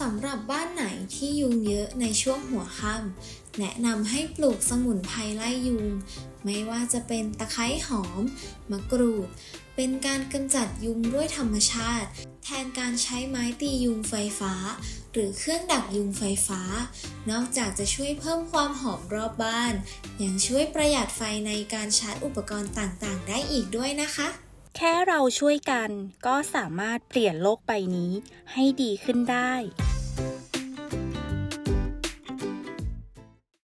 สำหรับบ้านไหนที่ยุงเยอะในช่วงหัวค่ำแนะนำให้ปลูกสมุนไพรไล่ยุง ไม่ว่าจะเป็นตะไคร้หอม มะกรูด เป็นการกำจัดยุงด้วยธรรมชาติ แทนการใช้ไม้ตียุงไฟฟ้า หรือเครื่องดักยุงไฟฟ้า นอกจากจะช่วยเพิ่มความหอมรอบบ้าน ยังช่วยประหยัดไฟในการชาร์จอุปกรณ์ต่างๆ ได้อีกด้วยนะคะแค่เราช่วยกันก็สามารถเปลี่ยนโลกใบนี้ให้ดีขึ้นได้